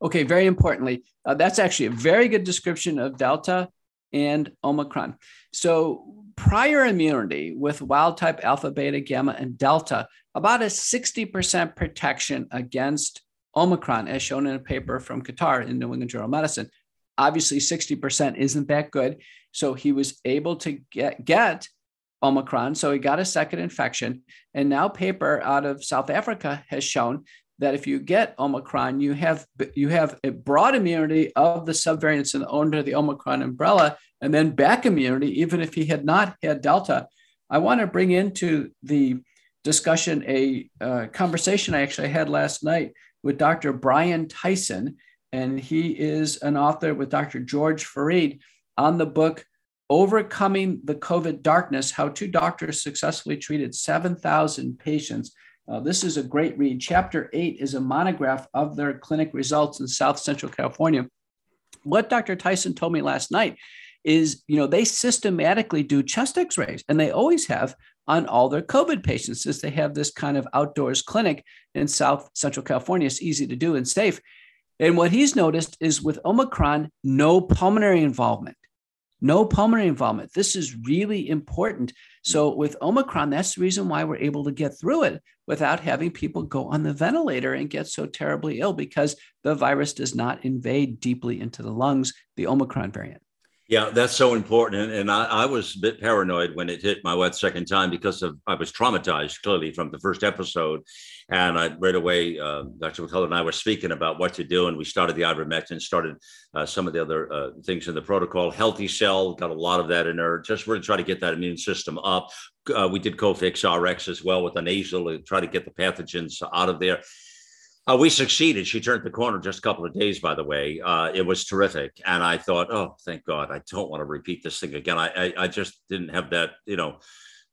Okay, very importantly, uh, that's actually a very good description of Delta and Omicron. So prior immunity with wild type alpha, beta, gamma, and delta, about a 60% protection against Omicron, as shown in a paper from Qatar in New England Journal of Medicine. Obviously, 60% isn't that good. So he was able to get, get Omicron. So he got a second infection. And now, paper out of South Africa has shown that if you get Omicron, you have you have a broad immunity of the subvariants under the Omicron umbrella and then back immunity, even if he had not had Delta. I want to bring into the discussion a uh, conversation I actually had last night with Dr. Brian Tyson, and he is an author with Dr. George Fareed on the book Overcoming the COVID Darkness How Two Doctors Successfully Treated 7,000 Patients. Uh, this is a great read. Chapter eight is a monograph of their clinic results in South Central California. What Dr. Tyson told me last night is, you know, they systematically do chest x rays and they always have on all their COVID patients since they have this kind of outdoors clinic in South Central California. It's easy to do and safe. And what he's noticed is with Omicron, no pulmonary involvement. No pulmonary involvement. This is really important. So, with Omicron, that's the reason why we're able to get through it without having people go on the ventilator and get so terribly ill because the virus does not invade deeply into the lungs, the Omicron variant. Yeah, that's so important. And, I, I, was a bit paranoid when it hit my wet second time because of I was traumatized clearly from the first episode. And I right away, uh, Dr. McCullough and I were speaking about what to do. And we started the ivermectin, started uh, some of the other uh, things in the protocol. Healthy cell, got a lot of that in there, just really try to get that immune system up. Uh, we did Cofix RX as well with a nasal to try to get the pathogens out of there. Uh, we succeeded. She turned the corner just a couple of days, by the way. Uh, it was terrific. And I thought, oh, thank God, I don't want to repeat this thing again. I, I, I just didn't have that, you know,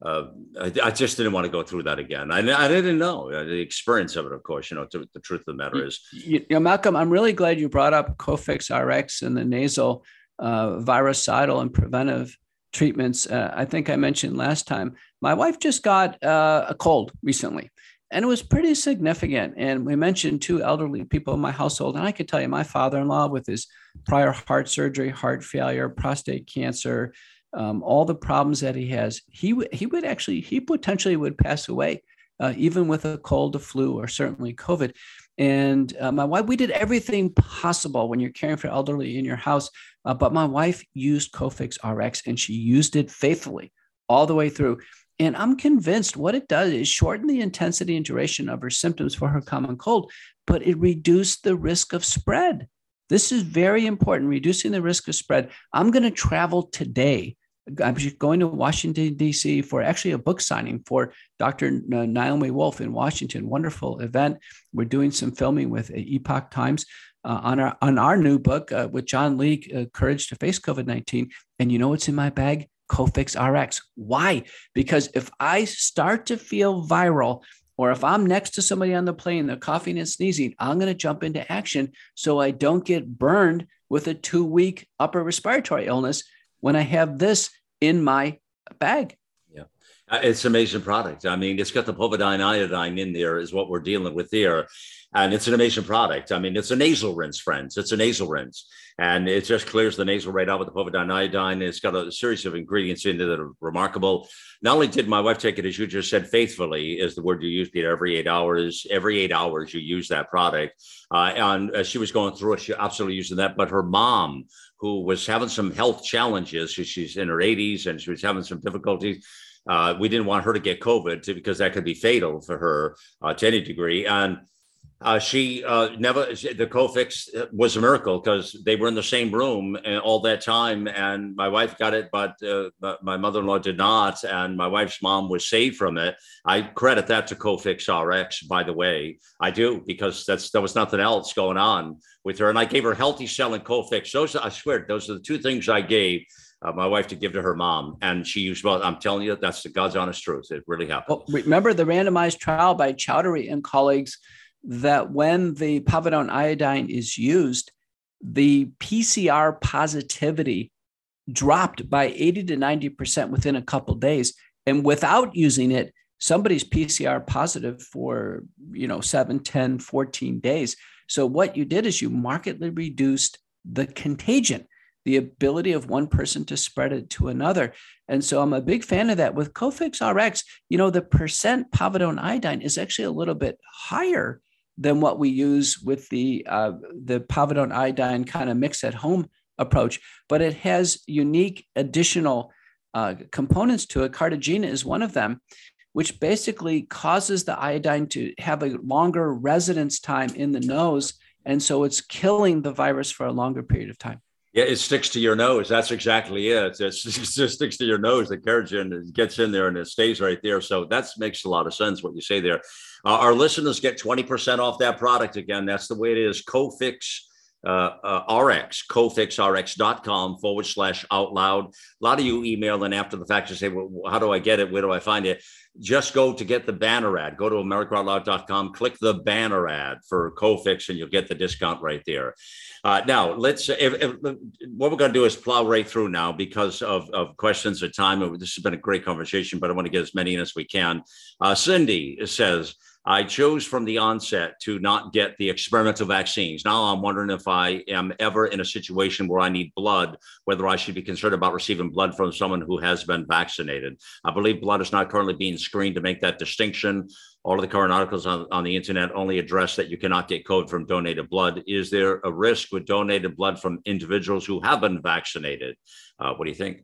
uh, I, I, just didn't want to go through that again. I, I didn't know uh, the experience of it, of course, you know, to, the truth of the matter is. You, you know, Malcolm, I'm really glad you brought up Cofix RX and the nasal uh, virucidal and preventive treatments. Uh, I think I mentioned last time, my wife just got uh, a cold recently and it was pretty significant. And we mentioned two elderly people in my household, and I could tell you, my father-in-law with his prior heart surgery, heart failure, prostate cancer, um, all the problems that he has, he would he would actually he potentially would pass away, uh, even with a cold, a flu, or certainly COVID. And uh, my wife, we did everything possible when you're caring for elderly in your house. Uh, but my wife used Cofix RX, and she used it faithfully all the way through. And I'm convinced what it does is shorten the intensity and duration of her symptoms for her common cold, but it reduced the risk of spread. This is very important, reducing the risk of spread. I'm going to travel today. I'm going to Washington, D.C. for actually a book signing for Dr. Naomi Wolf in Washington. Wonderful event. We're doing some filming with Epoch Times uh, on, our, on our new book uh, with John Leake, uh, Courage to Face COVID 19. And you know what's in my bag? Cofix RX. Why? Because if I start to feel viral, or if I'm next to somebody on the plane, they're coughing and sneezing, I'm going to jump into action so I don't get burned with a two week upper respiratory illness when I have this in my bag. Yeah, uh, it's an amazing product. I mean, it's got the povidone iodine in there, is what we're dealing with here and it's an amazing product. I mean, it's a nasal rinse, friends. It's a nasal rinse, and it just clears the nasal right out with the povidone iodine. It's got a series of ingredients in it that are remarkable. Not only did my wife take it, as you just said, faithfully is the word you use, Peter. Every eight hours, every eight hours, you use that product. Uh, and as she was going through it, she absolutely using that. But her mom, who was having some health challenges, she's in her 80s and she was having some difficulties. Uh, we didn't want her to get COVID because that could be fatal for her uh, to any degree. And uh, she uh, never the Cofix was a miracle because they were in the same room all that time, and my wife got it, but, uh, but my mother-in-law did not, and my wife's mom was saved from it. I credit that to Cofix RX, by the way. I do because that's there was nothing else going on with her, and I gave her healthy cell and Cofix. Those I swear, those are the two things I gave. Uh, my wife to give to her mom, and she used well. I'm telling you, that's the God's honest truth. It really happened. Well, remember the randomized trial by Chowdhury and colleagues that when the povidone iodine is used, the PCR positivity dropped by 80 to 90% within a couple days. And without using it, somebody's PCR positive for, you know, 7, 10, 14 days. So what you did is you markedly reduced the contagion, the ability of one person to spread it to another. And so I'm a big fan of that. With Cofix RX, you know, the percent povidone iodine is actually a little bit higher than what we use with the uh, the povidone iodine kind of mix at home approach, but it has unique additional uh, components to it. Carrageenan is one of them, which basically causes the iodine to have a longer residence time in the nose, and so it's killing the virus for a longer period of time. Yeah, it sticks to your nose. That's exactly it. It just sticks to your nose. The keratin gets in there and it stays right there. So that makes a lot of sense what you say there. Uh, our listeners get 20% off that product again. That's the way it is. Cofix uh, uh, RX, cofixrx.com forward slash out loud. A lot of you email and after the fact you say, well, how do I get it? Where do I find it? Just go to get the banner ad. Go to americaoutloud.com, click the banner ad for Cofix, and you'll get the discount right there. Uh, now, let's, if, if, what we're going to do is plow right through now because of, of questions of time. This has been a great conversation, but I want to get as many in as we can. Uh, Cindy says, I chose from the onset to not get the experimental vaccines. Now I'm wondering if I am ever in a situation where I need blood, whether I should be concerned about receiving blood from someone who has been vaccinated. I believe blood is not currently being screened to make that distinction. All of the current articles on, on the internet only address that you cannot get code from donated blood. Is there a risk with donated blood from individuals who have been vaccinated? Uh, what do you think?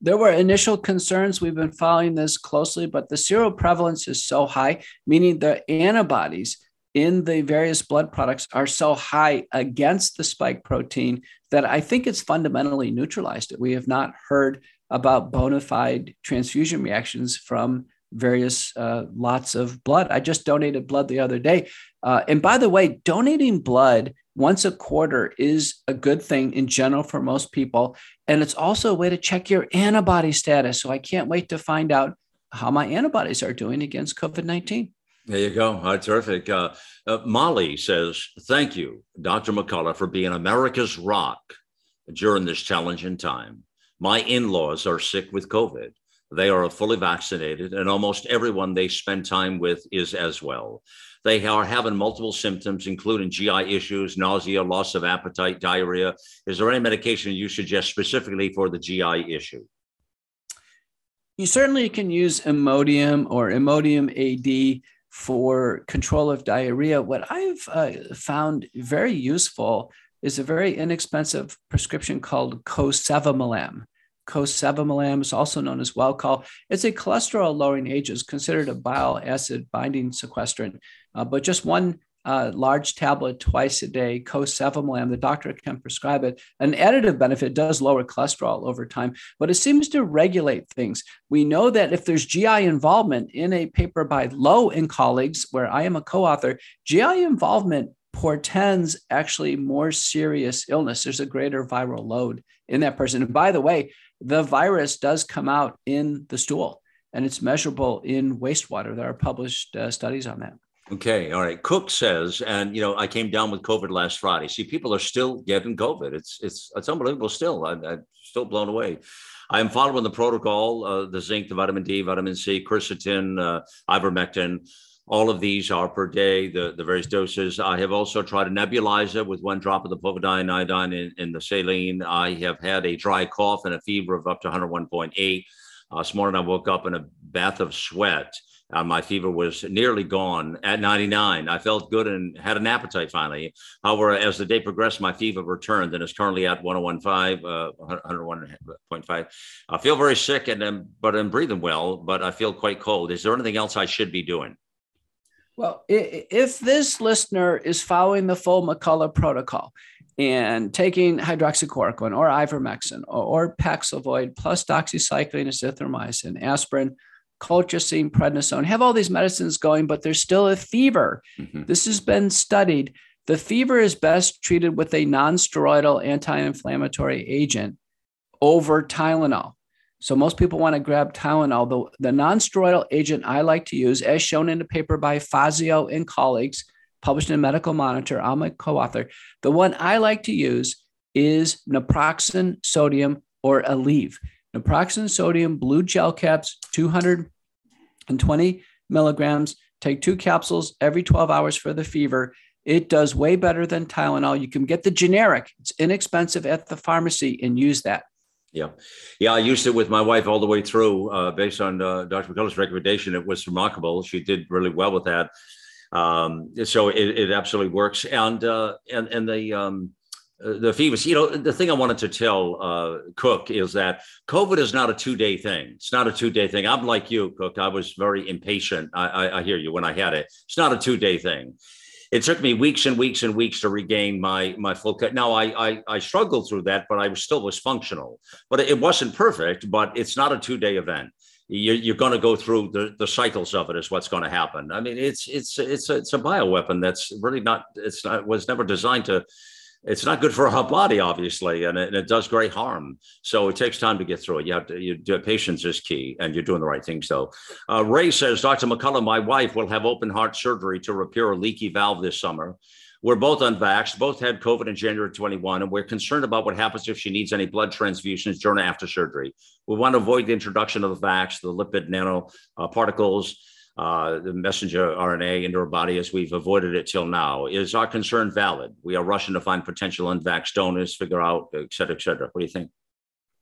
There were initial concerns. We've been following this closely, but the seroprevalence is so high, meaning the antibodies in the various blood products are so high against the spike protein that I think it's fundamentally neutralized it. We have not heard about bona fide transfusion reactions from various uh, lots of blood. I just donated blood the other day. Uh, and by the way, donating blood once a quarter is a good thing in general for most people. And it's also a way to check your antibody status. So I can't wait to find out how my antibodies are doing against COVID 19. There you go. Oh, terrific. Uh, uh, Molly says, Thank you, Dr. McCullough, for being America's rock during this challenging time. My in laws are sick with COVID. They are fully vaccinated, and almost everyone they spend time with is as well. They are having multiple symptoms, including GI issues, nausea, loss of appetite, diarrhea. Is there any medication you suggest specifically for the GI issue? You certainly can use Imodium or Imodium AD for control of diarrhea. What I've uh, found very useful is a very inexpensive prescription called Colesevelam. Colesevelam is also known as Welchol. It's a cholesterol lowering agent. Considered a bile acid binding sequestrant. Uh, but just one uh, large tablet twice a day, colesevelam, the doctor can prescribe it. An additive benefit does lower cholesterol over time, but it seems to regulate things. We know that if there's GI involvement in a paper by Lowe and colleagues, where I am a co author, GI involvement portends actually more serious illness. There's a greater viral load in that person. And by the way, the virus does come out in the stool and it's measurable in wastewater. There are published uh, studies on that. Okay, all right. Cook says, and you know, I came down with COVID last Friday. See, people are still getting COVID. It's it's it's unbelievable. Still, I, am still blown away. I am following the protocol: uh, the zinc, the vitamin D, vitamin C, quercetin, uh, ivermectin. All of these are per day, the, the various doses. I have also tried a nebulizer with one drop of the povidone iodine in, in the saline. I have had a dry cough and a fever of up to 101.8. Uh, this morning I woke up in a bath of sweat. Uh, my fever was nearly gone at 99. I felt good and had an appetite finally. However, as the day progressed, my fever returned and is currently at 101.5, uh, 101.5. I feel very sick, and um, but I'm breathing well, but I feel quite cold. Is there anything else I should be doing? Well, if this listener is following the full McCullough protocol and taking hydroxychloroquine or ivermectin or, or Paxlovid plus doxycycline, azithromycin, aspirin, colchicine, prednisone, have all these medicines going, but there's still a fever. Mm-hmm. This has been studied. The fever is best treated with a non-steroidal anti-inflammatory agent over Tylenol. So most people want to grab Tylenol. The, the non-steroidal agent I like to use, as shown in a paper by Fazio and colleagues, published in Medical Monitor, I'm a co-author. The one I like to use is naproxen sodium or Aleve naproxen sodium blue gel caps, 220 milligrams. Take two capsules every 12 hours for the fever. It does way better than Tylenol. You can get the generic, it's inexpensive at the pharmacy and use that. Yeah. Yeah. I used it with my wife all the way through uh, based on uh, Dr. McCullough's recommendation. It was remarkable. She did really well with that. Um, so it, it, absolutely works. And, uh, and, and the, um, the fevers. You know, the thing I wanted to tell uh, Cook is that COVID is not a two day thing. It's not a two day thing. I'm like you, Cook. I was very impatient. I, I, I, hear you when I had it. It's not a two day thing. it took me weeks and weeks and weeks to regain my my full cut. Now I, I I struggled through that, but I was still was functional. But it wasn't perfect. But it's not a two day event. You're, you're going to go through the, the cycles of it. Is what's going to happen. I mean, it's it's it's a, it's a bioweapon that's really not. It's not was never designed to it's not good for our body, obviously, and it, and it, does great harm. So it takes time to get through it. You have to, you, patience is key, and you're doing the right things. So uh, Ray says, Dr. McCullough, my wife will have open heart surgery to repair a leaky valve this summer. We're both unvaxxed, both had COVID in January 21, and we're concerned about what happens if she needs any blood transfusions during after surgery. We want to avoid the introduction of the vax, the lipid nanoparticles. Uh, uh, the messenger RNA into our body as we've avoided it till now. Is our concern valid? We are rushing to find potential unvaxxed donors, figure out, et cetera, et cetera. What do you think?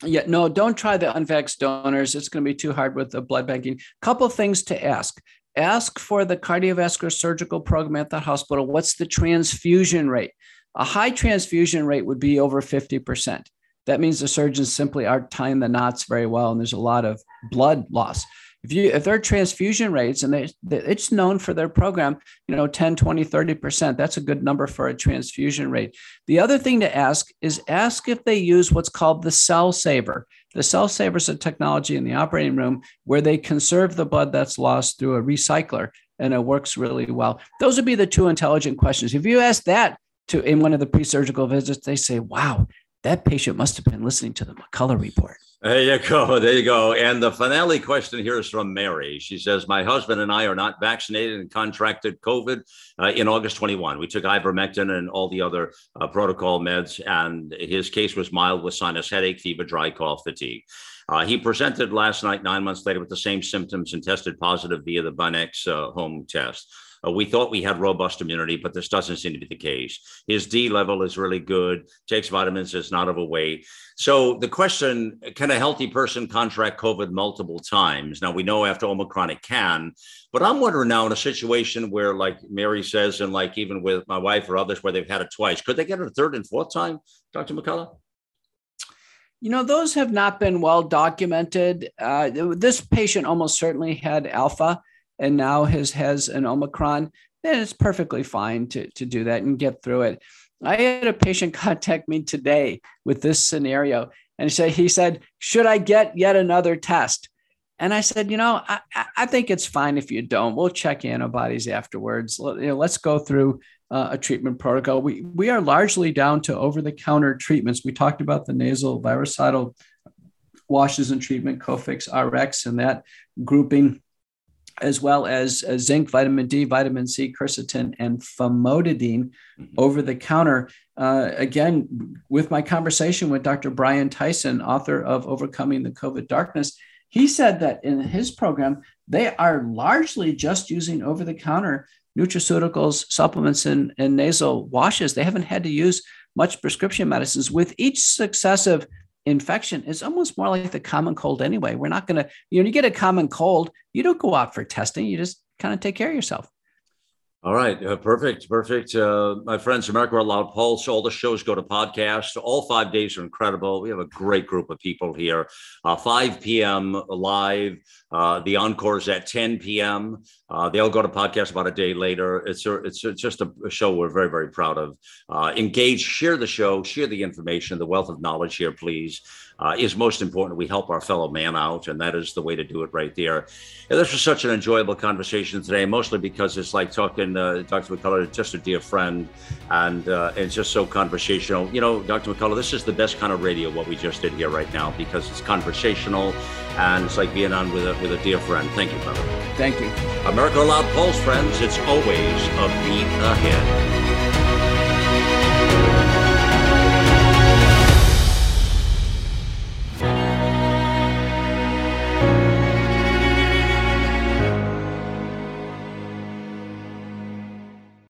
Yeah, no, don't try the unvaxxed donors. It's going to be too hard with the blood banking. Couple things to ask. Ask for the cardiovascular surgical program at the hospital. What's the transfusion rate? A high transfusion rate would be over 50%. That means the surgeons simply aren't tying the knots very well, and there's a lot of blood loss if you if their transfusion rates and they, it's known for their program you know 10 20 30% that's a good number for a transfusion rate. The other thing to ask is ask if they use what's called the cell saver. The cell saver is a technology in the operating room where they conserve the blood that's lost through a recycler and it works really well. Those would be the two intelligent questions. If you ask that to in one of the pre-surgical visits they say wow that patient must have been listening to the mccullough report there you go. There you go. And the finale question here is from Mary. She says, My husband and I are not vaccinated and contracted COVID uh, in August 21. We took ivermectin and all the other uh, protocol meds, and his case was mild with sinus headache, fever, dry cough, fatigue. Uh, he presented last night, nine months later, with the same symptoms and tested positive via the Binax uh, home test. Uh, we thought we had robust immunity, but this doesn't seem to be the case. His D level is really good, takes vitamins, is not overweight. So the question can a healthy person contract COVID multiple times? Now we know after Omicron it can, but I'm wondering now in a situation where, like Mary says, and like even with my wife or others where they've had it twice, could they get it a third and fourth time, Dr. McCullough? You know, those have not been well documented. Uh, this patient almost certainly had alpha and now has has an Omicron, then it's perfectly fine to, to do that and get through it. I had a patient contact me today with this scenario, and said, he said, should I get yet another test? And I said, you know, I, I think it's fine if you don't. We'll check antibodies afterwards. You know, let's go through uh, a treatment protocol. We we are largely down to over the counter treatments. We talked about the nasal virucidal washes and treatment, Cofix RX, and that grouping as well as uh, zinc, vitamin D, vitamin C, quercetin, and famotidine mm-hmm. over the counter. Uh, again, with my conversation with Dr. Brian Tyson, author of Overcoming the COVID Darkness, he said that in his program, they are largely just using over the counter nutraceuticals, supplements, and, and nasal washes. They haven't had to use much prescription medicines. With each successive infection is almost more like the common cold anyway. We're not going to, you know, you get a common cold, you don't go out for testing, you just kind of take care of yourself. All right, uh, perfect, perfect. Uh, my friends, America Out Loud Pulse, all the shows go to podcast. All five days are incredible. We have a great group of people here. Uh, 5 p.m. live. Uh, the is at 10 p.m. Uh, they all go to podcast about a day later. It's a, it's, a, it's just a, show we're very very proud of. Uh, engage, share the show, share the information, the wealth of knowledge here, please uh, is most important. We help our fellow man out, and that is the way to do it right there. And this was such an enjoyable conversation today, mostly because it's like talking uh, Dr. McCullough, just a dear friend, and uh, it's just so conversational. You know, Dr. McCullough, this is the best kind of radio what we just did here right now because it's conversational and it's like being on with a with a dear friend. Thank you, brother. Thank you. America Loud Pulse, friends. It's always a beat ahead.